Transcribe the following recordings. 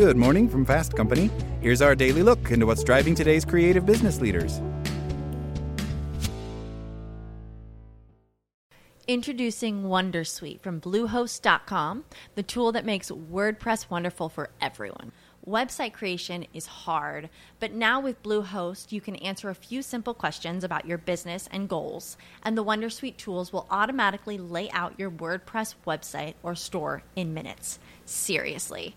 Good morning from Fast Company. Here's our daily look into what's driving today's creative business leaders. Introducing Wondersuite from Bluehost.com, the tool that makes WordPress wonderful for everyone. Website creation is hard, but now with Bluehost, you can answer a few simple questions about your business and goals, and the Wondersuite tools will automatically lay out your WordPress website or store in minutes. Seriously.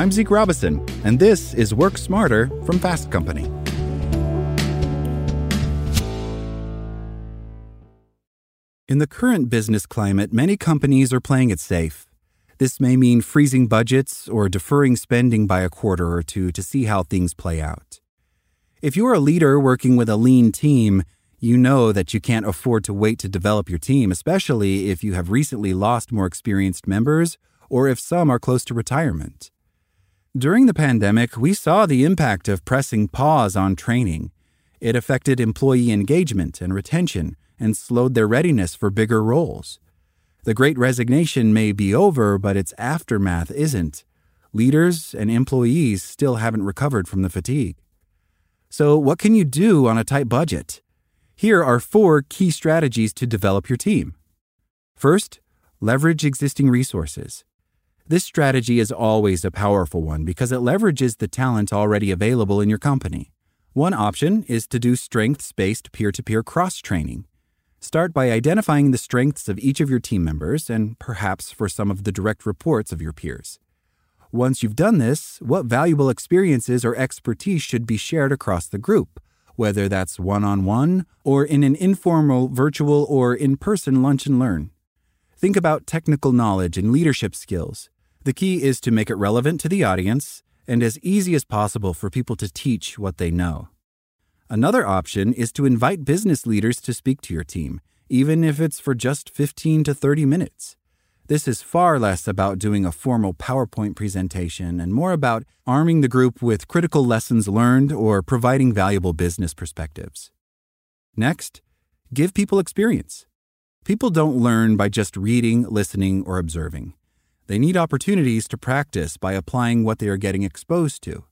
I'm Zeke Robison, and this is Work Smarter from Fast Company. In the current business climate, many companies are playing it safe. This may mean freezing budgets or deferring spending by a quarter or two to see how things play out. If you're a leader working with a lean team, you know that you can't afford to wait to develop your team, especially if you have recently lost more experienced members or if some are close to retirement. During the pandemic, we saw the impact of pressing pause on training. It affected employee engagement and retention and slowed their readiness for bigger roles. The great resignation may be over, but its aftermath isn't. Leaders and employees still haven't recovered from the fatigue. So, what can you do on a tight budget? Here are four key strategies to develop your team. First, leverage existing resources. This strategy is always a powerful one because it leverages the talent already available in your company. One option is to do strengths based peer to peer cross training. Start by identifying the strengths of each of your team members and perhaps for some of the direct reports of your peers. Once you've done this, what valuable experiences or expertise should be shared across the group, whether that's one on one or in an informal, virtual, or in person lunch and learn. Think about technical knowledge and leadership skills. The key is to make it relevant to the audience and as easy as possible for people to teach what they know. Another option is to invite business leaders to speak to your team, even if it's for just 15 to 30 minutes. This is far less about doing a formal PowerPoint presentation and more about arming the group with critical lessons learned or providing valuable business perspectives. Next, give people experience. People don't learn by just reading, listening, or observing. They need opportunities to practice by applying what they are getting exposed to.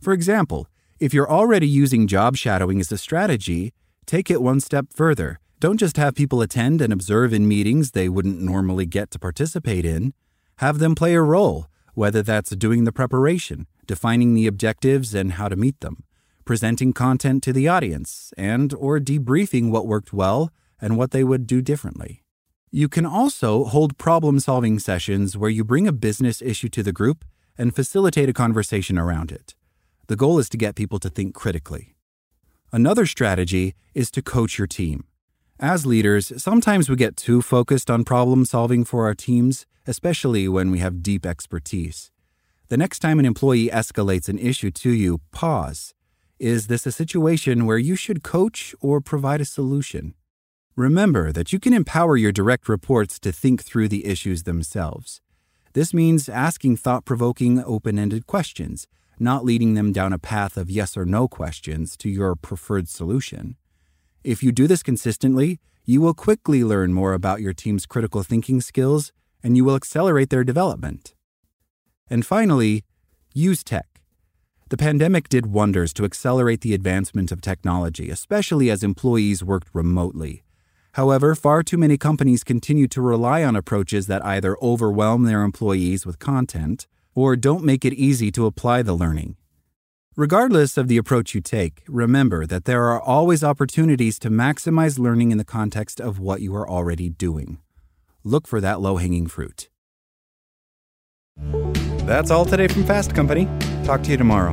For example, if you're already using job shadowing as a strategy, take it one step further. Don't just have people attend and observe in meetings they wouldn't normally get to participate in. Have them play a role, whether that's doing the preparation, defining the objectives and how to meet them, presenting content to the audience, and or debriefing what worked well and what they would do differently. You can also hold problem solving sessions where you bring a business issue to the group and facilitate a conversation around it. The goal is to get people to think critically. Another strategy is to coach your team. As leaders, sometimes we get too focused on problem solving for our teams, especially when we have deep expertise. The next time an employee escalates an issue to you, pause. Is this a situation where you should coach or provide a solution? Remember that you can empower your direct reports to think through the issues themselves. This means asking thought provoking, open ended questions, not leading them down a path of yes or no questions to your preferred solution. If you do this consistently, you will quickly learn more about your team's critical thinking skills and you will accelerate their development. And finally, use tech. The pandemic did wonders to accelerate the advancement of technology, especially as employees worked remotely. However, far too many companies continue to rely on approaches that either overwhelm their employees with content or don't make it easy to apply the learning. Regardless of the approach you take, remember that there are always opportunities to maximize learning in the context of what you are already doing. Look for that low hanging fruit. That's all today from Fast Company. Talk to you tomorrow.